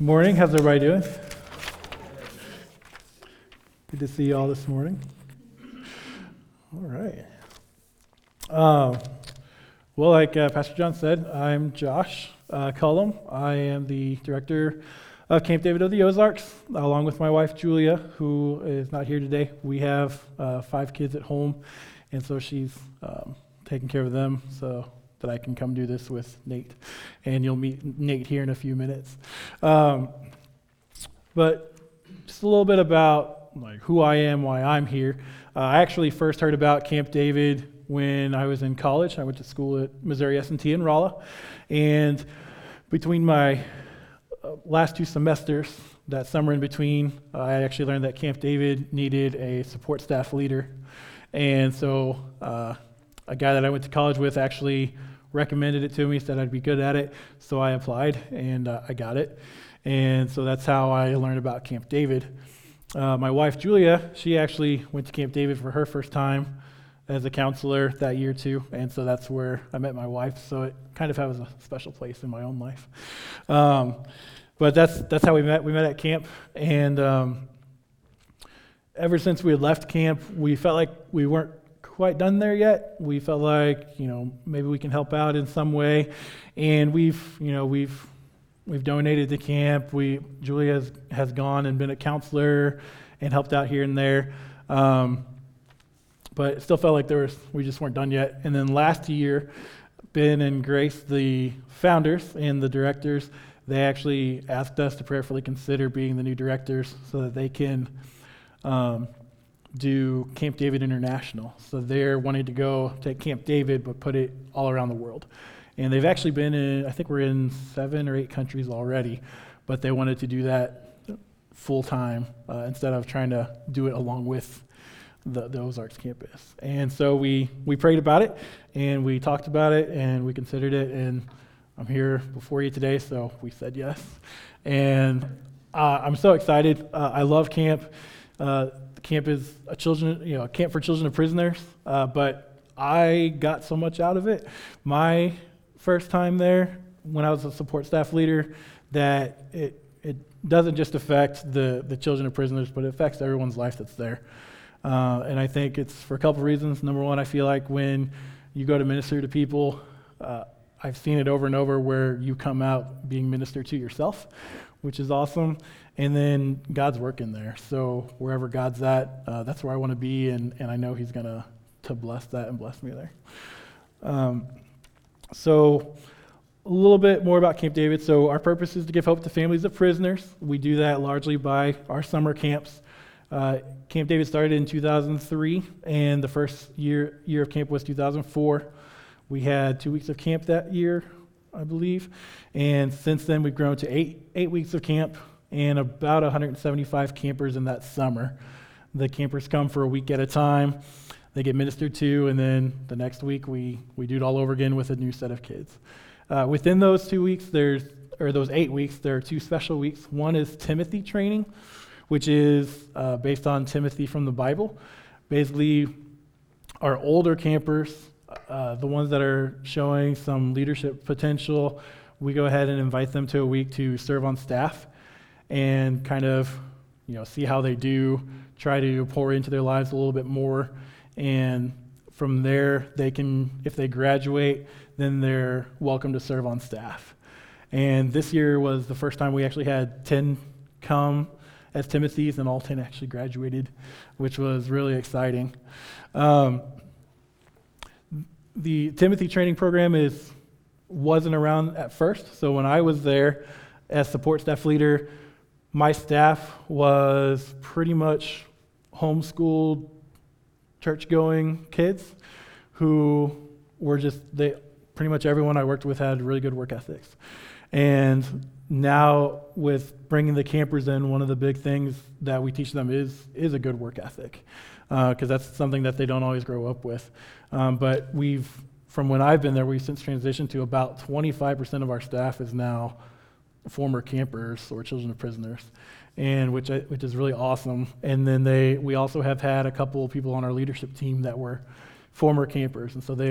Morning. How's everybody doing? Good to see you all this morning. All right. Um, well, like uh, Pastor John said, I'm Josh uh, Cullum. I am the director of Camp David of the Ozarks, along with my wife Julia, who is not here today. We have uh, five kids at home, and so she's um, taking care of them so that I can come do this with Nate. And you'll meet Nate here in a few minutes. Um, but just a little bit about like who I am, why I'm here. Uh, I actually first heard about Camp David when I was in college. I went to school at Missouri S&T in Rolla, and between my uh, last two semesters, that summer in between, uh, I actually learned that Camp David needed a support staff leader, and so uh, a guy that I went to college with actually recommended it to me, said I'd be good at it, so I applied and uh, I got it, and so that's how I learned about Camp David. Uh, my wife Julia, she actually went to Camp David for her first time as a counselor that year too, and so that's where I met my wife. So it kind of has a special place in my own life. Um, but that's that's how we met. We met at camp, and um, ever since we had left camp, we felt like we weren't quite done there yet. We felt like you know maybe we can help out in some way, and we've you know we've we've donated to camp. We Julia has, has gone and been a counselor and helped out here and there. Um, but it still felt like there was we just weren't done yet. And then last year, Ben and Grace, the founders and the directors, they actually asked us to prayerfully consider being the new directors so that they can um, do Camp David International. So they're wanting to go take Camp David, but put it all around the world. And they've actually been in, I think we're in seven or eight countries already, but they wanted to do that full time uh, instead of trying to do it along with the, the Ozarks campus. And so we, we prayed about it and we talked about it and we considered it. And I'm here before you today, so we said yes. And uh, I'm so excited. Uh, I love camp. Uh, camp is a children, you know, a camp for children of prisoners. Uh, but I got so much out of it. My first time there, when I was a support staff leader, that it it doesn't just affect the the children of prisoners, but it affects everyone's life that's there. Uh, and I think it's for a couple reasons. Number one, I feel like when you go to minister to people, uh, I've seen it over and over where you come out being ministered to yourself, which is awesome. And then God's working there. So wherever God's at, uh, that's where I want to be, and, and I know He's going to to bless that and bless me there. Um, so a little bit more about Camp David. So our purpose is to give hope to families of prisoners. We do that largely by our summer camps. Uh, camp David started in 2003, and the first year, year of camp was 2004. We had two weeks of camp that year, I believe, and since then we've grown to eight, eight weeks of camp and about 175 campers in that summer. The campers come for a week at a time. They get ministered to, and then the next week we, we do it all over again with a new set of kids. Uh, within those two weeks, there's or those eight weeks, there are two special weeks. One is Timothy training, which is uh, based on Timothy from the Bible. Basically, our older campers, uh, the ones that are showing some leadership potential, we go ahead and invite them to a week to serve on staff and kind of you know see how they do try to pour into their lives a little bit more and from there they can if they graduate then they're welcome to serve on staff and this year was the first time we actually had 10 come as Timothy's, and all 10 actually graduated, which was really exciting. Um, the Timothy training program is wasn't around at first, so when I was there as support staff leader, my staff was pretty much homeschooled, church-going kids who were just they pretty much everyone I worked with had really good work ethics, and now with bringing the campers in, one of the big things that we teach them is is a good work ethic, because uh, that's something that they don't always grow up with. Um, but we've, from when I've been there, we've since transitioned to about 25% of our staff is now former campers or children of prisoners, and which I, which is really awesome. And then they, we also have had a couple of people on our leadership team that were former campers, and so they,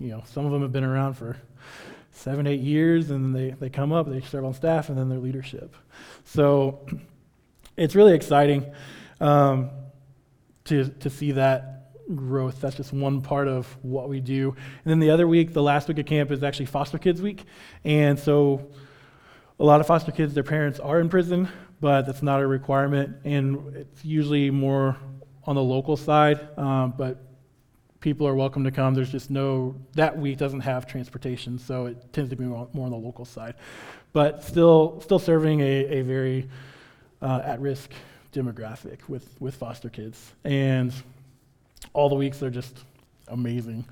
you know, some of them have been around for seven, eight years, and they, they come up, they serve on staff, and then their leadership. So it's really exciting um, to, to see that growth. That's just one part of what we do. And then the other week, the last week of camp, is actually Foster Kids Week. And so a lot of foster kids, their parents are in prison, but that's not a requirement. And it's usually more on the local side, um, but people are welcome to come. There's just no, that week doesn't have transportation, so it tends to be more, on the local side. But still, still serving a, a very uh, at risk demographic with, with foster kids. And all the weeks are just amazing.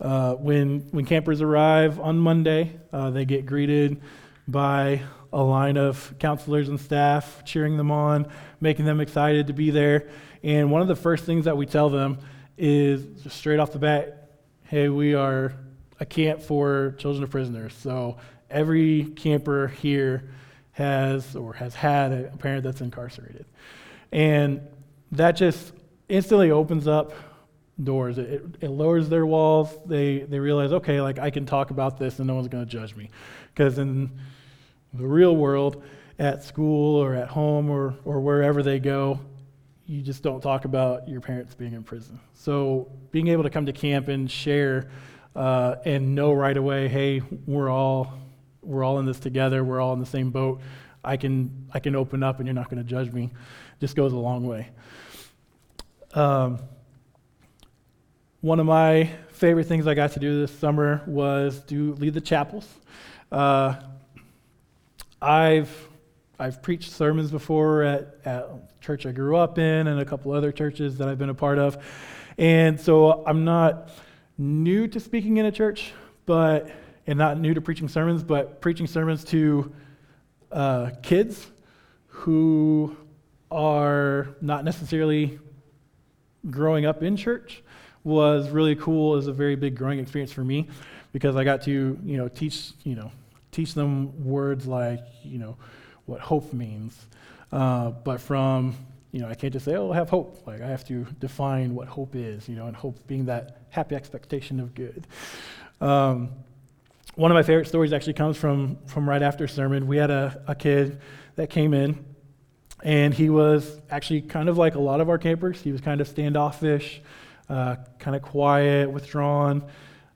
Uh, when, when campers arrive on Monday, uh, they get greeted by a line of counselors and staff cheering them on, making them excited to be there. And one of the first things that we tell them is straight off the bat hey, we are a camp for children of prisoners. So every camper here has or has had a parent that's incarcerated. And that just instantly opens up doors. It, it, lowers their walls. They, they realize, okay, like I can talk about this and no one's going to judge me. Because in the real world, at school or at home or, or wherever they go, you just don't talk about your parents being in prison. So being able to come to camp and share uh, and know right away, hey, we're all we're all in this together. We're all in the same boat. I can I can open up and you're not going to judge me. Just goes a long way. Um, one of my favorite things I got to do this summer was do lead the chapels. Uh, I've I've preached sermons before at, at church I grew up in and a couple other churches that I've been a part of, and so I'm not new to speaking in a church, but and not new to preaching sermons, but preaching sermons to uh, kids who are not necessarily growing up in church was really cool. It was a very big growing experience for me because I got to, you know, teach, you know, teach them words like, you know, what hope means. Uh, but from, you know, I can't just say, oh, have hope. Like I have to define what hope is, you know, and hope being that happy expectation of good. Um, one of my favorite stories actually comes from, from right after sermon. We had a, a kid that came in, and he was actually kind of like a lot of our campers. He was kind of standoffish uh, kind of quiet, withdrawn.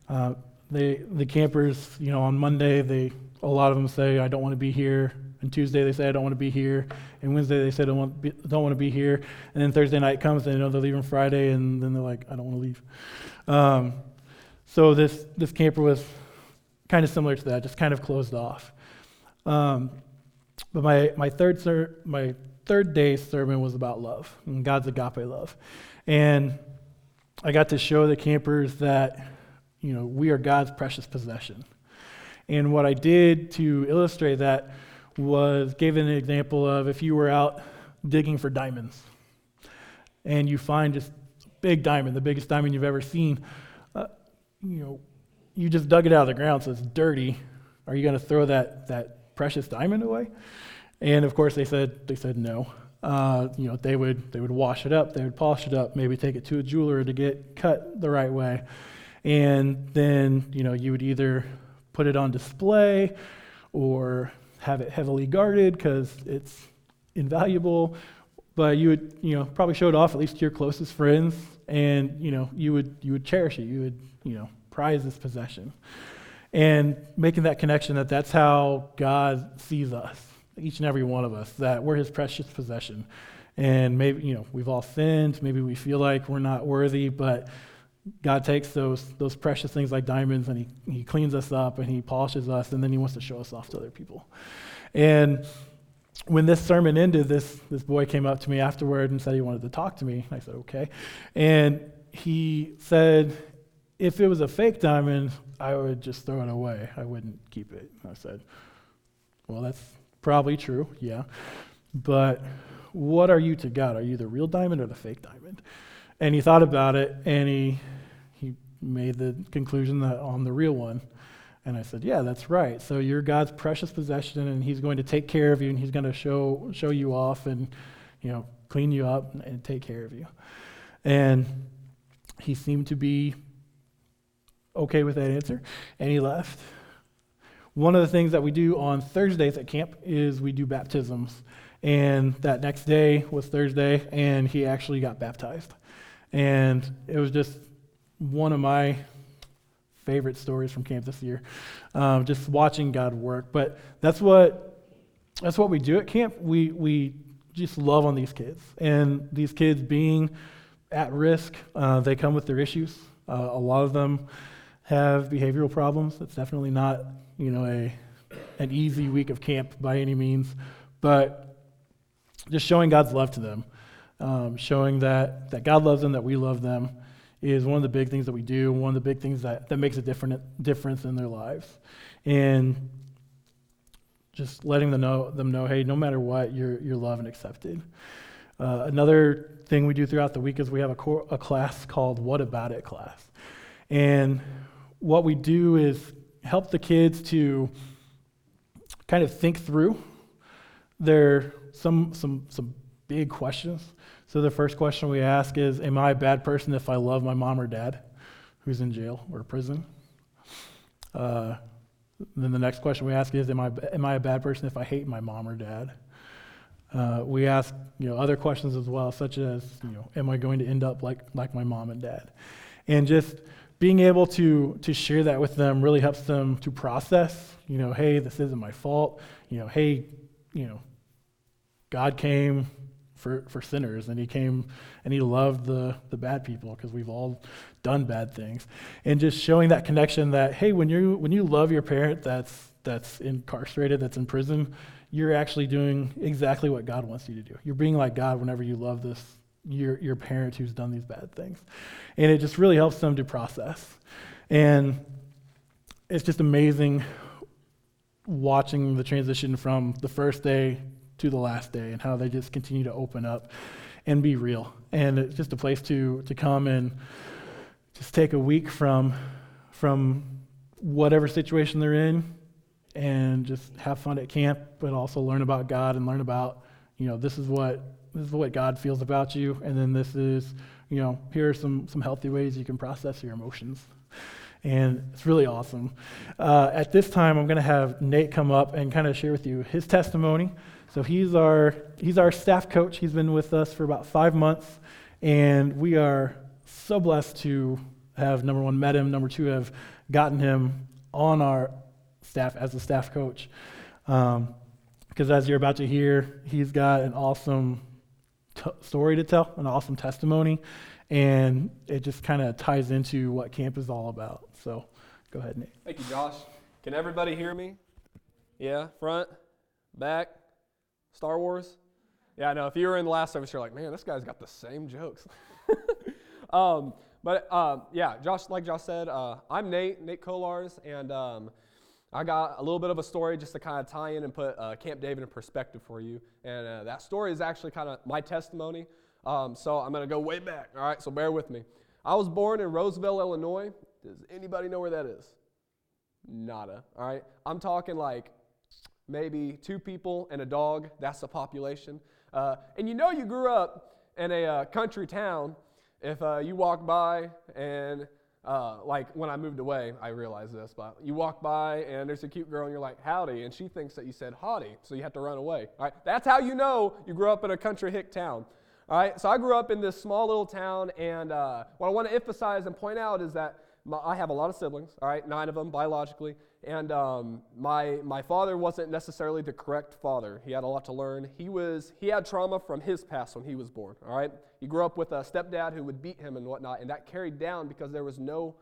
Uh, they, the campers, you know, on Monday, they, a lot of them say, I don't want to be here. And Tuesday, they say, I don't want to be here. And Wednesday, they say, I don't want, be, don't want to be here. And then Thursday night comes, they know they're leaving Friday, and then they're like, I don't want to leave. Um, so this, this camper was kind of similar to that, just kind of closed off. Um, but my, my, third ser- my third day sermon was about love, and God's agape love. And I got to show the campers that, you know, we are God's precious possession. And what I did to illustrate that was gave an example of if you were out digging for diamonds and you find just a big diamond, the biggest diamond you've ever seen, uh, you know, you just dug it out of the ground, so it's dirty. Are you going to throw that, that precious diamond away? And of course, they said, they said no. Uh, you know, they would, they would wash it up, they would polish it up, maybe take it to a jeweler to get cut the right way. And then, you know, you would either put it on display or have it heavily guarded because it's invaluable. But you would, you know, probably show it off at least to your closest friends, and you know, you would you would cherish it. You would, you know, prize this possession, and making that connection that that's how God sees us each and every one of us, that we're his precious possession. And maybe, you know, we've all sinned. Maybe we feel like we're not worthy, but God takes those, those precious things like diamonds and he, he cleans us up and he polishes us, and then he wants to show us off to other people. And when this sermon ended, this, this boy came up to me afterward and said he wanted to talk to me. I said, okay. And he said, if it was a fake diamond, I would just throw it away. I wouldn't keep it. I said, well, that's Probably true, yeah. But what are you to God? Are you the real diamond or the fake diamond? And he thought about it and he, made the conclusion that I'm the real one. And I said, Yeah, that's right. So you're God's precious possession and he's going to take care of you and he's going to show, show you off and, you know, clean you up and take care of you. And he seemed to be okay with that answer and he left. one of the things that we do on Thursdays at camp is we do baptisms. And that next day was Thursday, and he actually got baptized. And it was just one of my favorite stories from camp this year, um, just watching God work. But that's what that's what we do at camp. We we just love on these kids, and these kids being at risk, uh, they come with their issues. Uh, a lot of them have behavioral problems. It's definitely not you know a an easy week of camp by any means, but just showing God's love to them, um, showing that that God loves them, that we love them is one of the big things that we do, one of the big things that, that makes a different difference in their lives. And just letting them know, them know hey, no matter what, you're, you're loved and accepted. Uh, another thing we do throughout the week is we have a, cor- a class called What About It class. And what we do is help the kids to kind of think through their some some some big questions so the first question we ask is Am I a bad person if I love my mom or dad who's in jail or prison? Uh, then the next question we ask is Am I, am I a bad person if I hate my mom or dad? Uh, we ask you know, other questions as well, such as you know, Am I going to end up like, like my mom and dad? And just being able to, to share that with them really helps them to process, you know, hey, this isn't my fault. You know, hey, you know, God came, for, for sinners, and he came and he loved the, the bad people because we've all done bad things. And just showing that connection that, hey, when you, when you love your parent that's, that's incarcerated, that's in prison, you're actually doing exactly what God wants you to do. You're being like God whenever you love this, your, your parent who's done these bad things. And it just really helps them to process. And it's just amazing watching the transition from the first day to the last day and how they just continue to open up and be real. And it's just a place to, to come and just take a week from, from whatever situation they're in and just have fun at camp, but also learn about God and learn about, you know, this is what this is what God feels about you, and then this is, you know, here are some some healthy ways you can process your emotions. And it's really awesome. Uh, at this time, I'm going to have Nate come up and kind of share with you his testimony. So he's our, he's our staff coach. He's been with us for about five months, and we are so blessed to have, number one, met him, number two, have gotten him on our staff as a staff coach. Because um, as you're about to hear, he's got an awesome t- story to tell, an awesome testimony, and it just kind of ties into what camp is all about. So go ahead, Nate. Thank you, Josh. Can everybody hear me? Yeah, front, back. Star Wars? Yeah, I know. If you were in the last service, you're like, man, this guy's got the same jokes. um, but uh, yeah, Josh, like Josh said, uh, I'm Nate, Nate Kolars, and um, I got a little bit of a story just to kind of tie in and put uh, Camp David in perspective for you. And uh, that story is actually kind of my testimony. Um, so I'm going to go way back, all right? So bear with me. I was born in Roseville, Illinois. Does anybody know where that is? Nada, all right? I'm talking like maybe two people and a dog. That's the population. Uh, and you know you grew up in a uh, country town if uh, you walk by and uh, like when I moved away, I realized this, but you walk by and there's a cute girl and you're like, howdy, and she thinks that you said howdy, so you have to run away. All right, that's how you know you grew up in a country hick town. All right, so I grew up in this small little town, and uh, what I want to emphasize and point out is that my, I have a lot of siblings, all right, nine of them biologically, and um, my, my father wasn't necessarily the correct father. He had a lot to learn. He, was, he had trauma from his past when he was born, all right? He grew up with a stepdad who would beat him and whatnot, and that carried down because there was no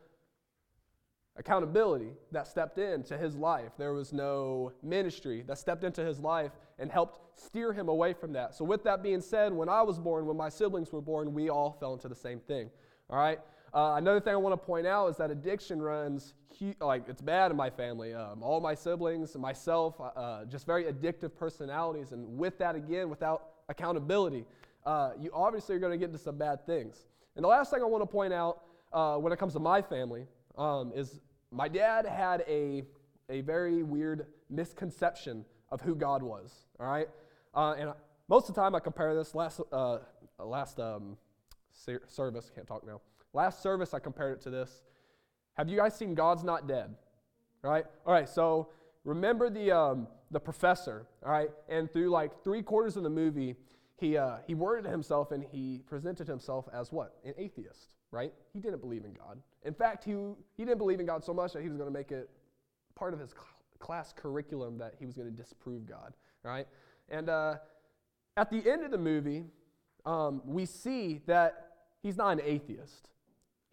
accountability that stepped into his life. There was no ministry that stepped into his life and helped steer him away from that. So, with that being said, when I was born, when my siblings were born, we all fell into the same thing, all right? Uh, another thing I want to point out is that addiction runs like it's bad in my family. Um, all my siblings, myself, uh, uh, just very addictive personalities, and with that again, without accountability, uh, you obviously are going to get into some bad things. And the last thing I want to point out uh, when it comes to my family um, is my dad had a a very weird misconception of who God was. All right, uh, and most of the time I compare this last last um, service. Can't talk now Last service, I compared it to this. Have you guys seen God's Not Dead? All right? All right, so remember the, um, the professor, all right? And through like three quarters of the movie, he, uh, he worded himself and he presented himself as what? An atheist, right? He didn't believe in God. In fact, he, he didn't believe in God so much that he was going to make it part of his cl- class curriculum that he was going to disprove God, right? And uh, at the end of the movie, um, we see that he's not an atheist.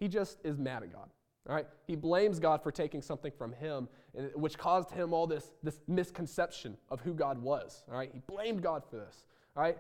He just is mad at God. All right? He blames God for taking something from him, which caused him all this, this misconception of who God was. All right? He blamed God for this. All right?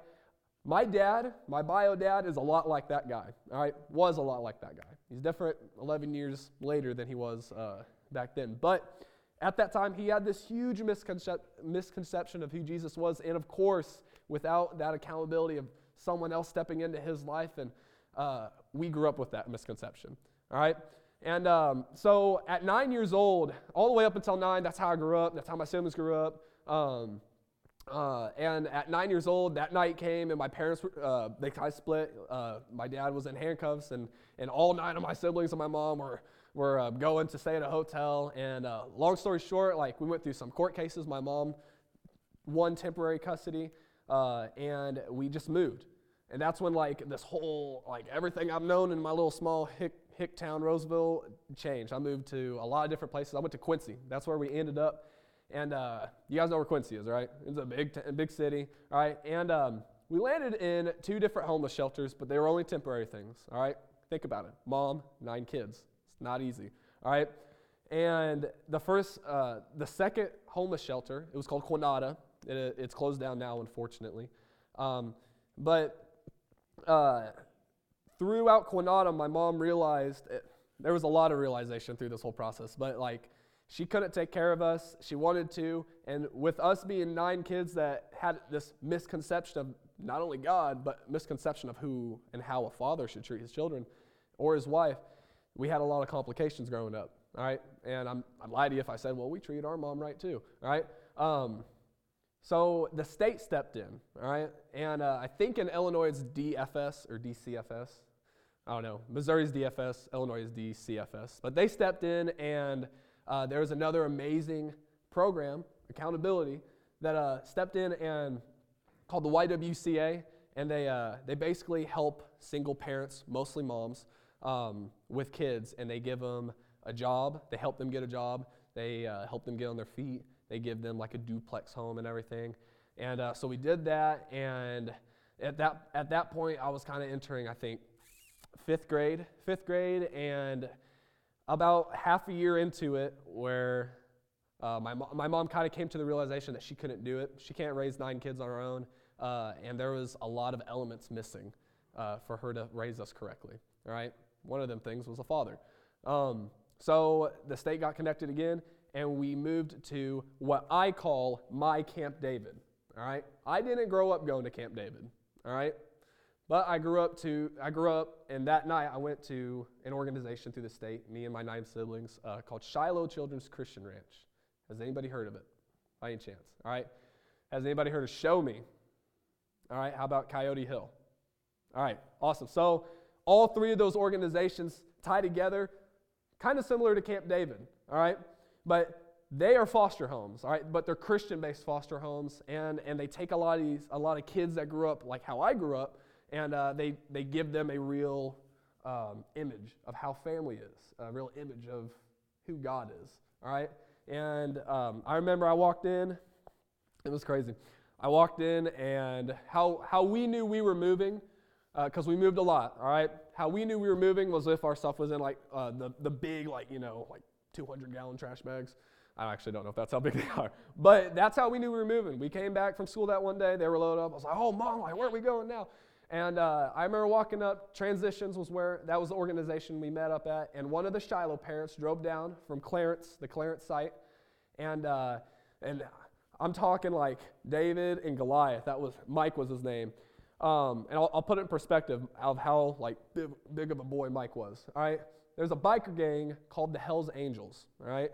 My dad, my bio dad, is a lot like that guy. All right? Was a lot like that guy. He's different 11 years later than he was uh, back then. But at that time, he had this huge misconcep- misconception of who Jesus was. And of course, without that accountability of someone else stepping into his life, and uh, we grew up with that misconception. All right? And um, so at nine years old, all the way up until nine, that's how I grew up. That's how my siblings grew up. Um, uh, and at nine years old, that night came, and my parents uh, they kind of split. Uh, my dad was in handcuffs, and and all nine of my siblings and my mom were were uh, going to stay at a hotel. And uh, long story short, like we went through some court cases. My mom won temporary custody, uh, and we just moved. And that's when like this whole like everything I've known in my little small hick, hick town, Roseville, changed. I moved to a lot of different places. I went to Quincy. That's where we ended up. And uh, you guys know where Quincy is, right? It's a big, t- big city, all right? And um, we landed in two different homeless shelters, but they were only temporary things, all right? Think about it. Mom, nine kids. It's not easy. All right. And the first, uh, the second homeless shelter, it was called Quanada. It, it's closed down now, unfortunately. Um, but uh, throughout Quanada, my mom realized it, there was a lot of realization through this whole process, but like she couldn't take care of us. She wanted to. And with us being nine kids that had this misconception of not only God, but misconception of who and how a father should treat his children or his wife, we had a lot of complications growing up, all right? And I'm, I'd lie to you if I said, well, we treated our mom right too, all right? Um, so the state stepped in, all right? And uh, I think in Illinois it's DFS or DCFS. I don't know. Missouri's DFS, Illinois is DCFS. But they stepped in, and uh, there was another amazing program, accountability, that uh, stepped in and called the YWCA, and they, uh, they basically help single parents, mostly moms, um, with kids, and they give them a job. They help them get a job. They uh, help them get on their feet. They give them like a duplex home and everything. And uh, so we did that. And at that at that point, I was kind of entering, I think, fifth grade. Fifth grade, and about half a year into it, where uh, my, my mom kind of came to the realization that she couldn't do it. She can't raise nine kids on her own, uh, and there was a lot of elements missing uh, for her to raise us correctly. All right, one of them things was a father. Um, so the state got connected again, and we moved to what I call my Camp David. All right, I didn't grow up going to Camp David. All right, but I grew up to I grew up, and that night I went to an organization through the state, me and my nine siblings, uh, called Shiloh Children's Christian Ranch. Has anybody heard of it? By any chance? All right. Has anybody heard of Show Me? All right. How about Coyote Hill? All right. Awesome. So all three of those organizations tie together, kind of similar to Camp David, all right? But they are foster homes, all right? But they're Christian-based foster homes, and, and they take a lot of these, a lot of kids that grew up like how I grew up, and uh, they, they give them a real um, image of how family is, a real image of who God is, all right? And um, I remember I walked in, it was crazy. I walked in, and how, how we knew we were moving because uh, we moved a lot, all right? How we knew we were moving was if our stuff was in like uh, the, the big, like, you know, like 200 gallon trash bags. I actually don't know if that's how big they are, but that's how we knew we were moving. We came back from school that one day, they were loaded up. I was like, oh, mom, like, where are we going now? And uh, I remember walking up, Transitions was where, that was the organization we met up at, and one of the Shiloh parents drove down from Clarence, the Clarence site, and, uh, and I'm talking like David and Goliath. That was, Mike was his name. Um, and I'll, I'll, put it in perspective of how like big, big, of a boy Mike was. All right, there's a biker gang called the Hell's Angels. All right,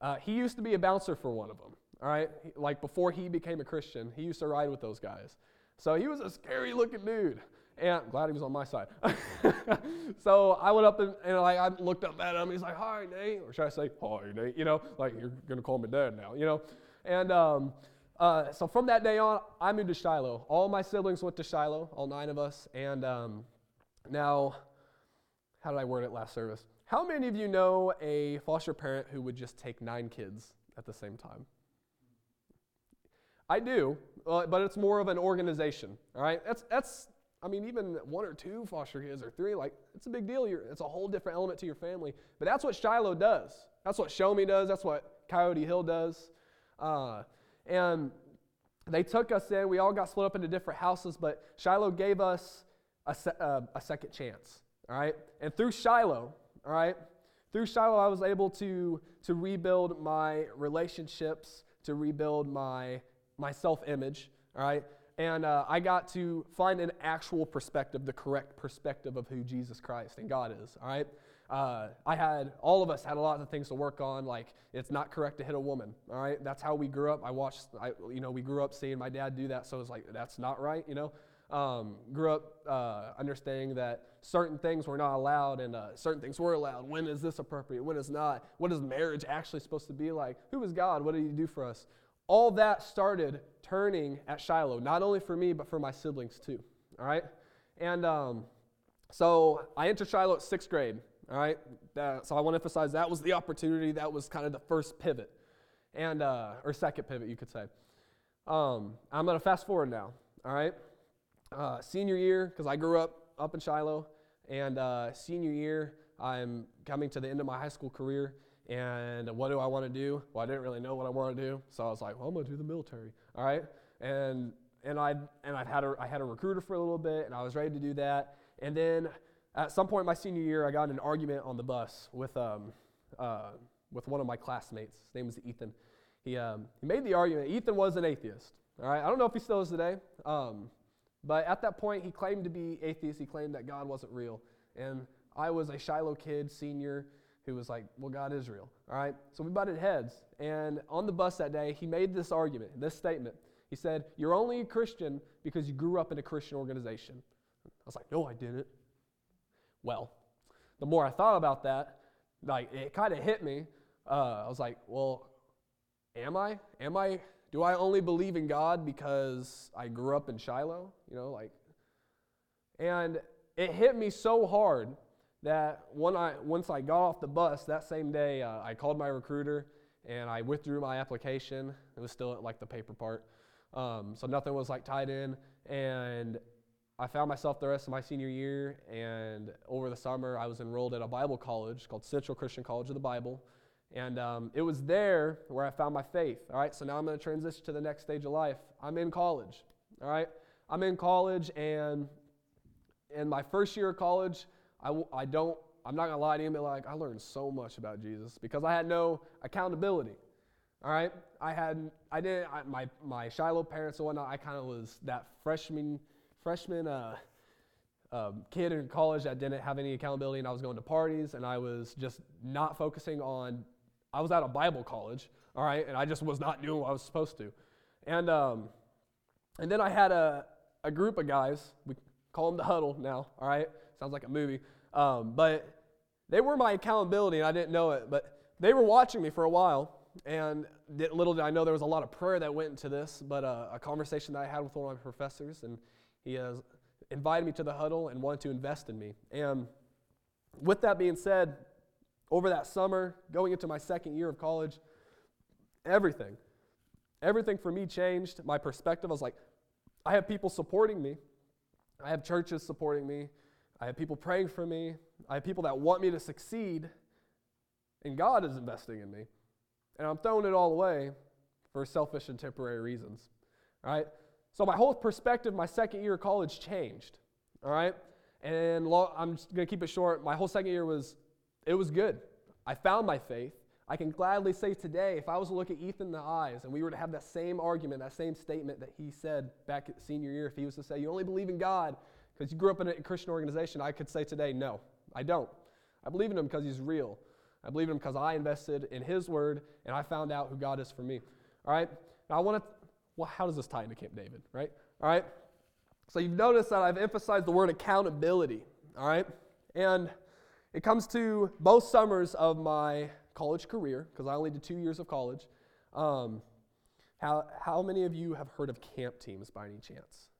uh, he used to be a bouncer for one of them. All right, like before he became a Christian, he used to ride with those guys. So he was a scary looking dude. And I'm glad he was on my side. so I went up and, and like I looked up at him. He's like, "Hi, Nate," or should I say, "Hi, Nate?" You know, like you're gonna call me Dad now. You know, and um, uh, so from that day on, I moved to Shiloh. All my siblings went to Shiloh, all nine of us. And um, now, how did I word it last service? How many of you know a foster parent who would just take nine kids at the same time? I do, uh, but it's more of an organization. All right, that's that's. I mean, even one or two foster kids or three, like it's a big deal. You're, it's a whole different element to your family. But that's what Shiloh does. That's what Show Me does. That's what Coyote Hill does. Uh, and they took us in. We all got split up into different houses, but Shiloh gave us a, se- uh, a second chance. All right, and through Shiloh, all right, through Shiloh, I was able to to rebuild my relationships, to rebuild my my self-image. All right, and uh, I got to find an actual perspective, the correct perspective of who Jesus Christ and God is. All right. Uh, I had, all of us had a lot of things to work on, like it's not correct to hit a woman, all right? That's how we grew up. I watched, I, you know, we grew up seeing my dad do that, so it's like, that's not right, you know? Um, grew up uh, understanding that certain things were not allowed and uh, certain things were allowed. When is this appropriate? When is not? What is marriage actually supposed to be like? Who is God? What did He do for us? All that started turning at Shiloh, not only for me, but for my siblings too, all right? And um, so I entered Shiloh at sixth grade. All right, that, so I want to emphasize that was the opportunity. That was kind of the first pivot, and uh, or second pivot, you could say. Um, I'm gonna fast forward now. All right, uh, senior year because I grew up up in Shiloh, and uh, senior year I'm coming to the end of my high school career. And what do I want to do? Well, I didn't really know what I wanted to do, so I was like, well, I'm gonna do the military. All right, and and I and I've had a I had a recruiter for a little bit, and I was ready to do that, and then at some point in my senior year, I got in an argument on the bus with, um, uh, with one of my classmates. His name was Ethan. He, um, he made the argument. Ethan was an atheist. All right, I don't know if he still is today, um, but at that point, he claimed to be atheist. He claimed that God wasn't real. And I was a Shiloh kid, senior, who was like, well, God is real. All right, so we butted heads. And on the bus that day, he made this argument, this statement. He said, You're only a Christian because you grew up in a Christian organization. I was like, No, I didn't. Well, the more I thought about that, like it kind of hit me. Uh, I was like, well, am I? Am I? Do I only believe in God because I grew up in Shiloh? You know, like, and it hit me so hard that when I once I got off the bus that same day, uh, I called my recruiter and I withdrew my application. It was still like the paper part, um, so nothing was like tied in, and I found myself the rest of my senior year, and over the summer, I was enrolled at a Bible college called Central Christian College of the Bible. And um, it was there where I found my faith. All right, so now I'm going to transition to the next stage of life. I'm in college. All right, I'm in college, and in my first year of college, I, I don't, I'm not going to lie to you, like, I learned so much about Jesus because I had no accountability. All right, I had, I didn't, I, my, my Shiloh parents and whatnot, I kind of was that freshman freshman uh, um, kid in college that didn't have any accountability, and I was going to parties, and I was just not focusing on. I was at a Bible college, all right, and I just was not doing what I was supposed to, and um, and then I had a a group of guys. We call them the huddle now, all right. Sounds like a movie, um, but they were my accountability, and I didn't know it, but they were watching me for a while. And little did I know there was a lot of prayer that went into this, but uh, a conversation that I had with one of my professors, and he has invited me to the huddle and wanted to invest in me. And with that being said, over that summer, going into my second year of college, everything, everything for me changed. My perspective, I was like, I have people supporting me. I have churches supporting me. I have people praying for me. I have people that want me to succeed. And God is investing in me. And I'm throwing it all away for selfish and temporary reasons. All right? So my whole perspective, my second year of college changed. All right? And I'm just going to keep it short. My whole second year was, it was good. I found my faith. I can gladly say today, if I was to look at Ethan in the eyes and we were to have that same argument, that same statement that he said back at senior year, if he was to say, You only believe in God because you grew up in a Christian organization, I could say today, No, I don't. I believe in him because he's real. I believe in him because I invested in his word and I found out who God is for me. All right? Now, I want to well, how does this tie into Camp David, right? All right. So you've noticed that I've emphasized the word accountability, all right? And it comes to both summers of my college career, because I only did two years of college. Um, how, how many of you have heard of camp teams by any chance?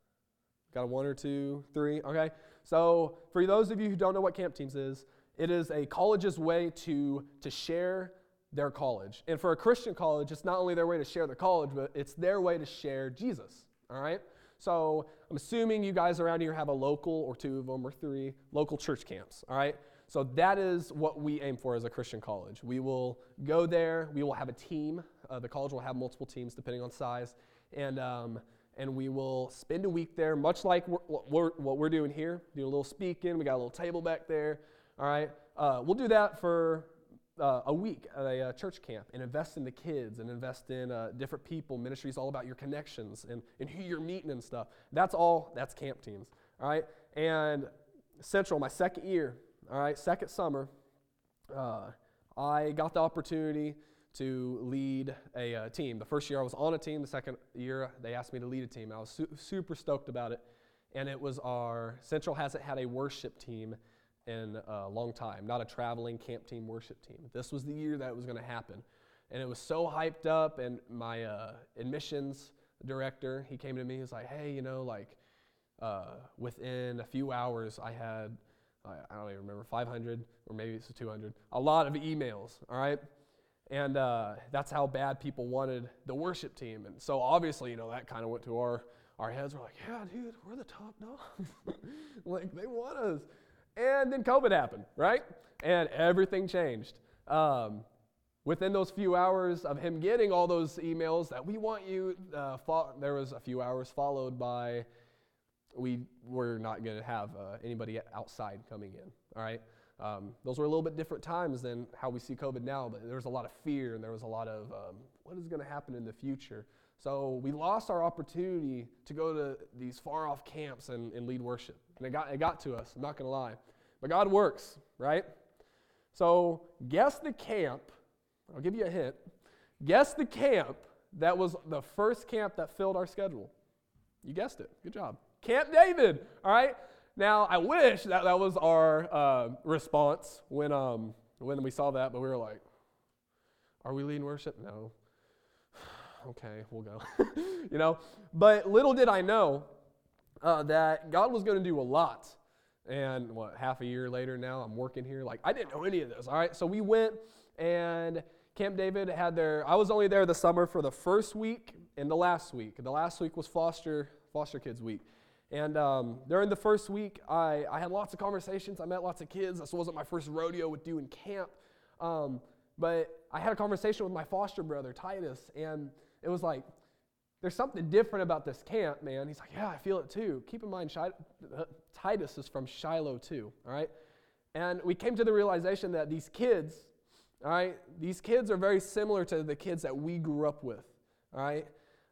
Got a one or two, three? Okay. So for those of you who don't know what camp teams is, it is a college's way to, to share their college. And for a Christian college, it's not only their way to share their college, but it's their way to share Jesus. All right? So I'm assuming you guys around here have a local or two of them or three local church camps. All right? So that is what we aim for as a Christian college. We will go there, we will have a team. Uh, the college will have multiple teams depending on size. And, um, and we will spend a week there, much like we're, we're, what we're doing here. Do a little speaking. We got a little table back there. All right. Uh, we'll do that for uh, a week at a uh, church camp and invest in the kids and invest in uh, different people. Ministry is all about your connections and, and who you're meeting and stuff. That's all, that's camp teams. All right. And Central, my second year, all right, second summer, uh, I got the opportunity to lead a uh, team. The first year I was on a team, the second year they asked me to lead a team. I was su- super stoked about it. And it was our, Central hasn't had a worship team in a long time, not a traveling camp team worship team. This was the year that was going to happen. And it was so hyped up, and my uh, admissions director, he came to me, he was like, hey, you know, like, uh, within a few hours, I had, I, don't even remember, 500 or maybe it's 200, a lot of emails, all right? And uh, that's how bad people wanted the worship team. And so obviously, you know, that kind of went to our, our heads. We're like, yeah, dude, we're the top dog. like, they want us. And then COVID happened, right? And everything changed. Um, within those few hours of him getting all those emails that we want you, uh, fo- there was a few hours followed by we were not going to have uh, anybody outside coming in, all right? Um, those were a little bit different times than how we see COVID now, but there was a lot of fear and there was a lot of um, what is going to happen in the future. So we lost our opportunity to go to these far off camps and, and lead worship. And it got, it got to us, I'm not going to lie. But God works, right? So guess the camp, I'll give you a hint. Guess the camp that was the first camp that filled our schedule. You guessed it. Good job. Camp David, all right? Now, I wish that that was our uh, response when, um, when we saw that, but we were like, are we leading worship? No. okay, we'll go. you know? But little did I know uh, that God was going to do a lot. And what, half a year later now, I'm working here. Like, I didn't know any of this, all right? So we went, and Camp David had their, I was only there the summer for the first week and the last week. The last week was foster, foster kids week. And um, during the first week, I, I had lots of conversations. I met lots of kids. This wasn't my first rodeo with doing camp. Um, but I had a conversation with my foster brother, Titus, and it was like, there's something different about this camp, man. He's like, yeah, I feel it too. Keep in mind, uh, Titus is from Shiloh too, all right? And we came to the realization that these kids, all right, these kids are very similar to the kids that we grew up with, all right?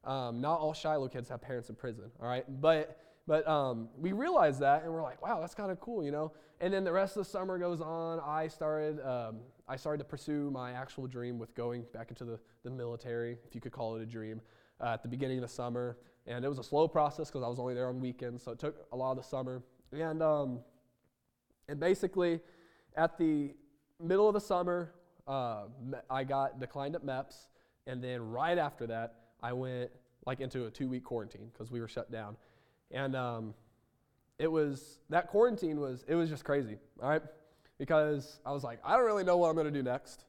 Um, not all Shiloh kids have parents in prison, all right? But but um, we realized that, and we're like, wow, that's kind of cool, you know. And then the rest of the summer goes on. I started, um, I started to pursue my actual dream with going back into the, the military, if you could call it a dream, uh, at the beginning of the summer. And it was a slow process because I was only there on weekends, so it took a lot of the summer. And um, and basically, at the middle of the summer, uh, I got declined at MEPS, and then right after that, I went like into a two-week quarantine because we were shut down. And um, it was, that quarantine was, it was just crazy, all right? Because I was like, I don't really know what I'm to do next.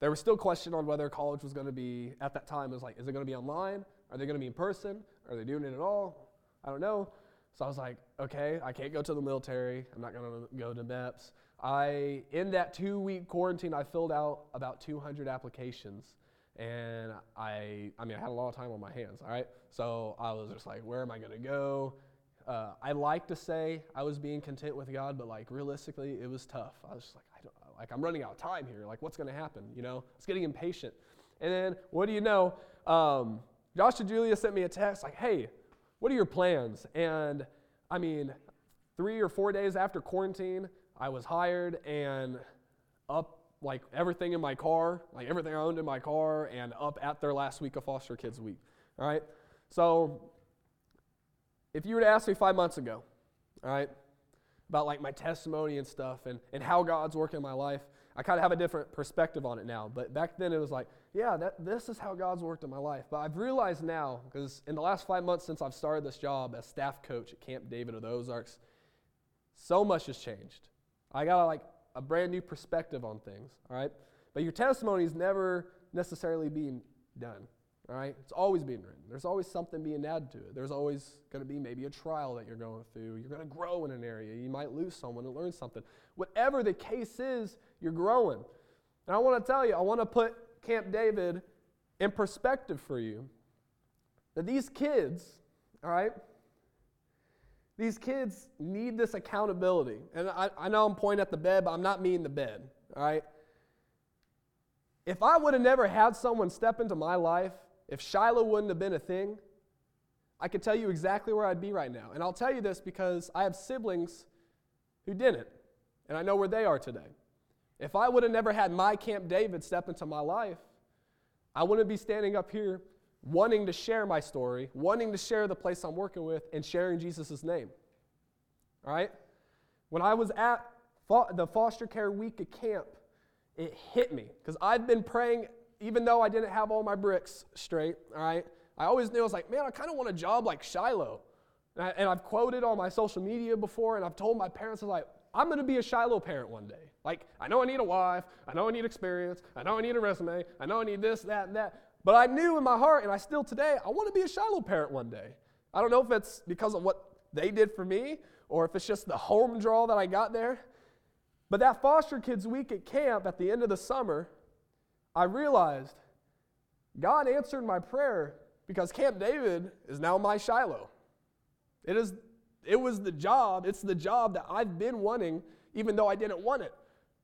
There was still question on whether college was to be, at that time, it was like, is it to be online? Are they to be in person? Are they doing it at all? I don't know. So I was like, okay, I can't go to the military. I'm not to go to MEPS. I, in that two week quarantine, I filled out about 200 applications and I, I mean, I had a lot of time on my hands, all right? So I was just like, where am I to go? Uh, I like to say I was being content with God, but like realistically, it was tough. I was just like, I don't, like I'm running out of time here. Like, what's to happen? You know, it's getting impatient. And then, what do you know? Um, Josh and Julia sent me a text like, hey, what are your plans? And I mean, three or four days after quarantine, I was hired and up like everything in my car, like everything I owned in my car, and up at their last week of foster kids week. All right? So if you were to ask me five months ago, all right, about like my testimony and stuff and, and how God's working in my life, I kind of have a different perspective on it now. But back then it was like, yeah, that, this is how God's worked in my life. But I've realized now, because in the last five months since I've started this job as staff coach at Camp David of the Ozarks, so much has changed. I got to like a brand new perspective on things, all right? But your testimony is never necessarily being done, all right? It's always being written. There's always something being added to it. There's always going to be maybe a trial that you're going through. You're going to grow in an area. You might lose someone and learn something. Whatever the case is, you're growing. And I want to tell you, I want to put Camp David in perspective for you. That these kids, all right, these kids need this accountability. And I, I know I'm pointing at the bed, but I'm not meaning the bed, all right? If I would have never had someone step into my life, if Shiloh wouldn't have been a thing, I could tell you exactly where I'd be right now. And I'll tell you this because I have siblings who didn't, and I know where they are today. If I would have never had my Camp David step into my life, I wouldn't be standing up here wanting to share my story, wanting to share the place I'm working with, and sharing Jesus' name. All right? When I was at the foster care week at camp, it hit me because I'd been praying, even though I didn't have all my bricks straight. All right? I always knew I was like, man, I kind of want a job like Shiloh. And, I, have quoted on my social media before, and I've told my parents, I was like, I'm going to be a Shiloh parent one day. Like, I know I need a wife. I know I need experience. I know I need a resume. I know I need this, that, and that. But I knew in my heart, and I still today, I want to be a Shiloh parent one day. I don't know if it's because of what they did for me or if it's just the home draw that I got there. But that foster kids week at camp at the end of the summer, I realized God answered my prayer because Camp David is now my Shiloh. It is it was the job, it's the job that I've been wanting even though I didn't want it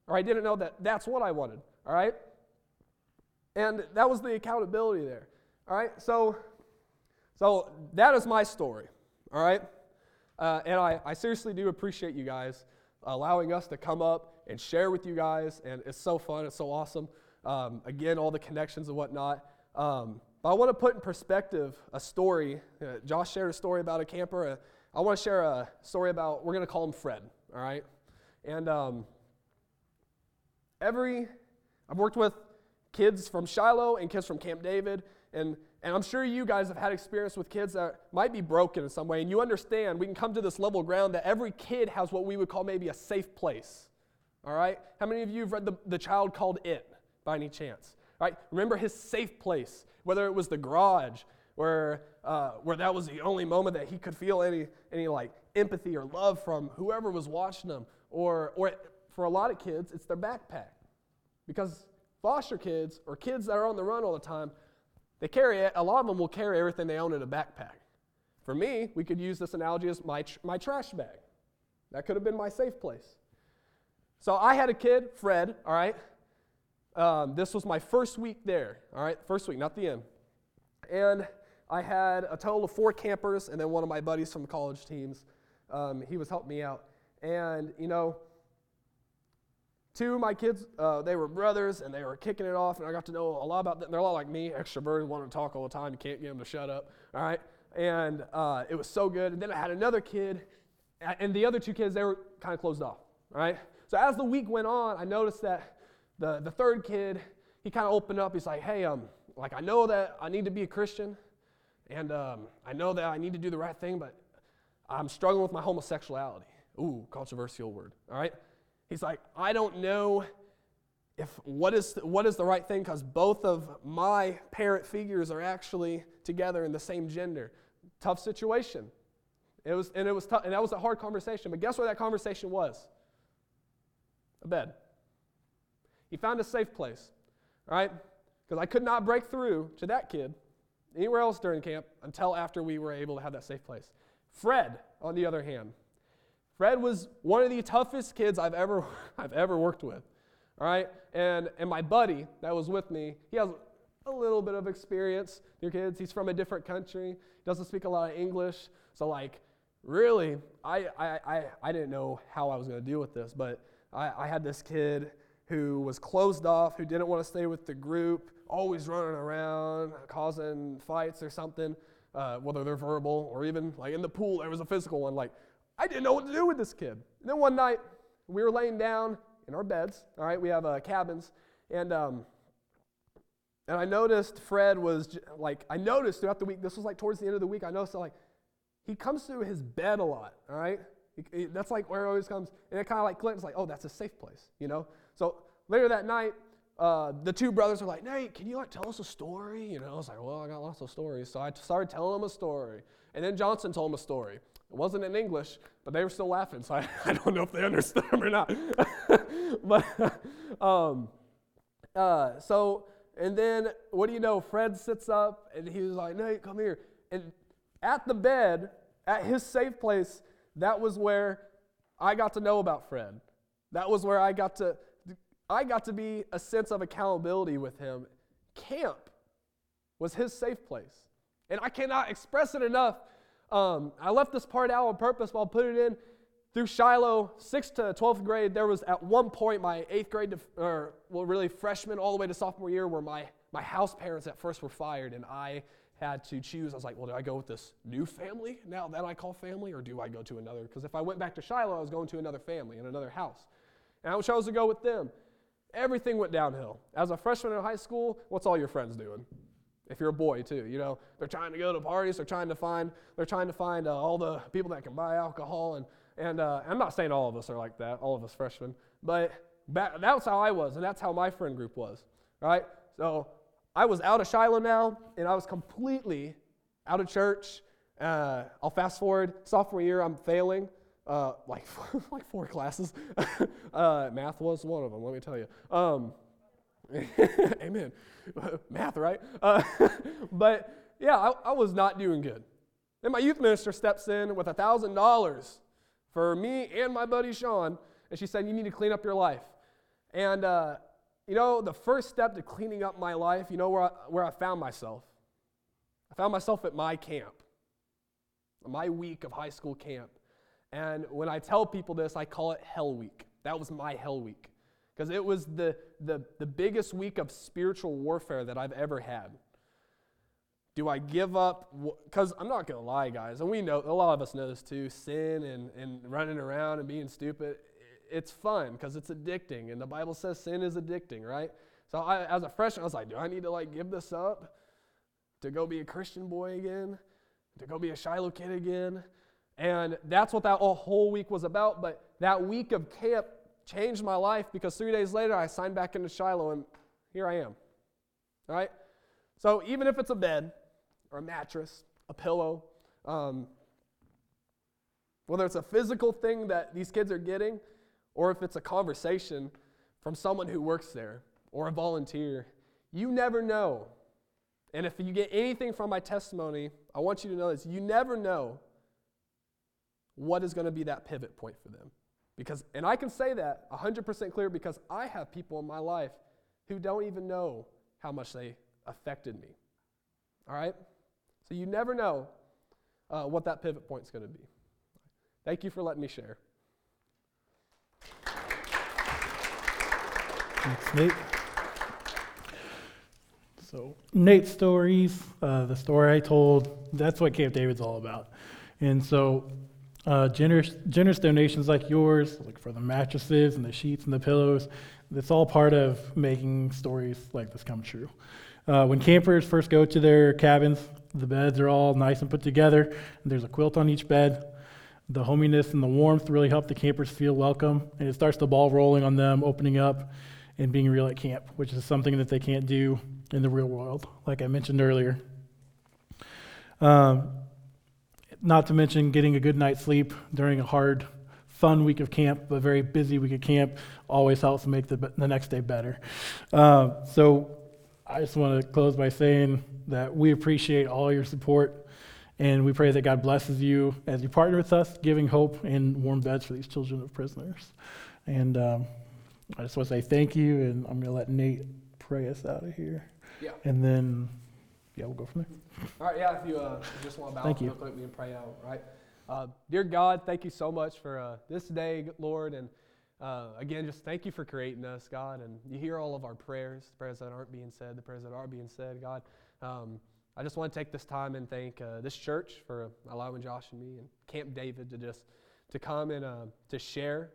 or I didn't know that that's what I wanted, all right? And that was the accountability there. All right, so, so that is my story. All right, uh, and I, I seriously do appreciate you guys allowing us to come up and share with you guys, and it's so fun, it's so awesome. Um, again, all the connections and whatnot. Um, but I want to put in perspective a story. Uh, Josh shared a story about a camper. Uh, I want to share a story about, we're going to call him Fred, all right? And um, every, I've worked with kids from Shiloh and kids from Camp David. And, and I'm sure you guys have had experience with kids that might be broken in some way. And you understand, we can come to this level ground that every kid has what we would call maybe a safe place. All right? How many of you have read the, the child called It by any chance? All right? Remember his safe place, whether it was the garage, where, uh, where that was the only moment that he could feel any, any like empathy or love from whoever was watching him. Or, or for a lot of kids, it's their backpack. Because foster kids or kids that are on the run all the time, they carry it, a lot of them will carry everything they own in a backpack. For me, we could use this analogy as my, tr- my trash bag. That could have been my safe place. So I had a kid, Fred, all right? Um, this was my first week there, all right? First week, not the end. And I had a total of four campers and then one of my buddies from college teams. Um, he was helping me out. And, you know, Two of my kids, uh, they were brothers and they were kicking it off, and I got to know a lot about them. They're a lot like me, extroverted, want to talk all the time. You can't get them to shut up, all right? And uh, it was so good. And then I had another kid, and the other two kids, they were kind of closed off, all right? So as the week went on, I noticed that the, the third kid, he kind of opened up. He's like, hey, um, like I know that I need to be a Christian, and um, I know that I need to do the right thing, but I'm struggling with my homosexuality. Ooh, controversial word, all right? He's like, I don't know if what is what is the right thing because both of my parent figures are actually together in the same gender. Tough situation. It was, and it was tough, and that was a hard conversation. But guess where that conversation was? A bed. He found a safe place, right? Because I could not break through to that kid anywhere else during camp until after we were able to have that safe place. Fred, on the other hand, Fred was one of the toughest kids I've ever, I've ever worked with. All right? And, and my buddy that was with me, he has a little bit of experience. Your kids, he's from a different country, doesn't speak a lot of English. So, like, really, I, I, I, I didn't know how I was going to deal with this, but I, I had this kid who was closed off, who didn't want to stay with the group, always running around, causing fights or something. uh, whether they're verbal or even like in the pool, there was a physical one. Like, I didn't know what to do with this kid. And then one night, we were laying down in our beds. All right, we have uh, cabins, and um, and I noticed Fred was like, I noticed throughout the week. This was like towards the end of the week. I noticed that, like he comes to his bed a lot. All right, he, he, that's like where he always comes, and it kind of like clicks. Like, oh, that's a safe place, you know. So later that night, uh, the two brothers are like, Nate, can you like tell us a story? You know, I was like, well, I got lots of stories. So I started telling him a story. And then Johnson told him a story. It wasn't in English, but they were still laughing. So I, I don't know if they understood him or not. but, um, uh, so, and then what do you know? Fred sits up and he was like, Nate, come here. And at the bed, at his safe place, that was where I got to know about Fred. That was where I got to I got to be a sense of accountability with him. Camp was his safe place. And I cannot express it enough. Um, I left this part out on purpose, but I'll put it in. Through Shiloh, 6th to 12th grade, there was at one point my 8th grade, or well, really freshman all the way to sophomore year, where my, my house parents at first were fired, and I had to choose. I was like, well, do I go with this new family now that I call family, or do I go to another? Because if I went back to Shiloh, I was going to another family and another house. And I chose to go with them everything went downhill. As a freshman in high school, what's all your friends doing? If you're a boy too, you know, they're trying to go to parties, they're trying to find, they're trying to find uh, all the people that can buy alcohol, and and uh, I'm not saying all of us are like that, all of us freshmen, but back, that's how I was, and that's how my friend group was, right? So I was out of Shiloh now, and I was completely out of church. Uh, I'll fast forward sophomore year, I'm failing uh, like like four classes. uh, math was one of them. Let me tell you. Um, amen. math, right? Uh, but yeah, I, I, was not doing good. Then my youth minister steps in with a thousand dollars for me and my buddy Sean, and she said, "You need to clean up your life." And uh, you know, the first step to cleaning up my life, you know where I, where I found myself. I found myself at my camp, my week of high school camp. And when I tell people this, I call it Hell Week. That was my Hell Week. Because it was the, the, the biggest week of spiritual warfare that I've ever had. Do I give up? Because I'm not going to lie, guys, and we know, a lot of us know this too sin and, and running around and being stupid. It's fun because it's addicting, and the Bible says sin is addicting, right? So I, as a freshman, I was like, do I need to like give this up to go be a Christian boy again? To go be a Shiloh kid again? And that's what that whole week was about. But that week of camp changed my life because three days later I signed back into Shiloh and here I am. All right? So even if it's a bed or a mattress, a pillow, um, whether it's a physical thing that these kids are getting or if it's a conversation from someone who works there or a volunteer, you never know. And if you get anything from my testimony, I want you to know this you never know what is going to be that pivot point for them. Because, and I can say that 100% clear because I have people in my life who don't even know how much they affected me. All right? So you never know uh, what that pivot point is going to be. Thank you for letting me share. Thanks, Nate. So, Nate's stories, uh, the story I told, that's what Camp David's all about. And so, uh, generous, generous donations like yours, like for the mattresses and the sheets and the pillows, that's all part of making stories like this come true. Uh, when campers first go to their cabins, the beds are all nice and put together, and there's a quilt on each bed. The hominess and the warmth really help the campers feel welcome, and it starts the ball rolling on them opening up and being real at camp, which is something that they can't do in the real world, like I mentioned earlier. Um, not to mention getting a good night's sleep during a hard, fun week of camp, but very busy week of camp always helps make the, the next day better. Uh, so I just want to close by saying that we appreciate all your support and we pray that God blesses you as you partner with us, giving hope and warm beds for these children of prisoners. And um, I just want to say thank you, and I'm going to let Nate pray us out of here. Yeah. And then yeah, we'll go from there. All right, yeah, if you uh, just want to bow thank you. quickly and pray out, right? Uh, dear God, thank you so much for uh, this day, Lord, and uh, again, just thank you for creating us, God, and you hear all of our prayers, the prayers that aren't being said, the prayers that are being said, God. Um, I just want to take this time and thank uh, this church for allowing Josh and me and Camp David to just to come and uh, to share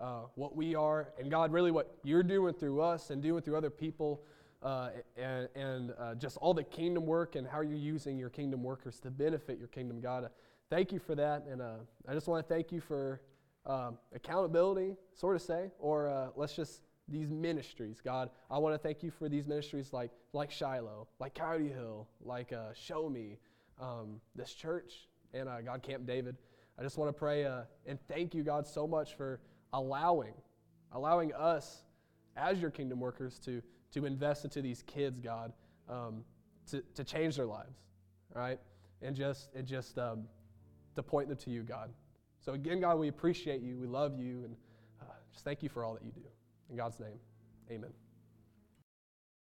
uh, what we are and God, really what you're doing through us and doing through other people, uh, and, and uh, just all the kingdom work and how you're using your kingdom workers to benefit your kingdom. God, uh, thank you for that, and uh, I just want to thank you for um, accountability, sort of say, or uh, let's just these ministries. God, I want to thank you for these ministries like like Shiloh, like Coyote Hill, like Show Me, um, this church, and God Camp David. I just want to pray and thank you, God, so much for allowing, allowing us as your kingdom workers to, to invest into these kids, God, um, to, to change their lives, right? And just, and just um, to point them to you, God. So again, God, we appreciate you. We love you. And uh, just thank you for all that you do. In God's name, amen.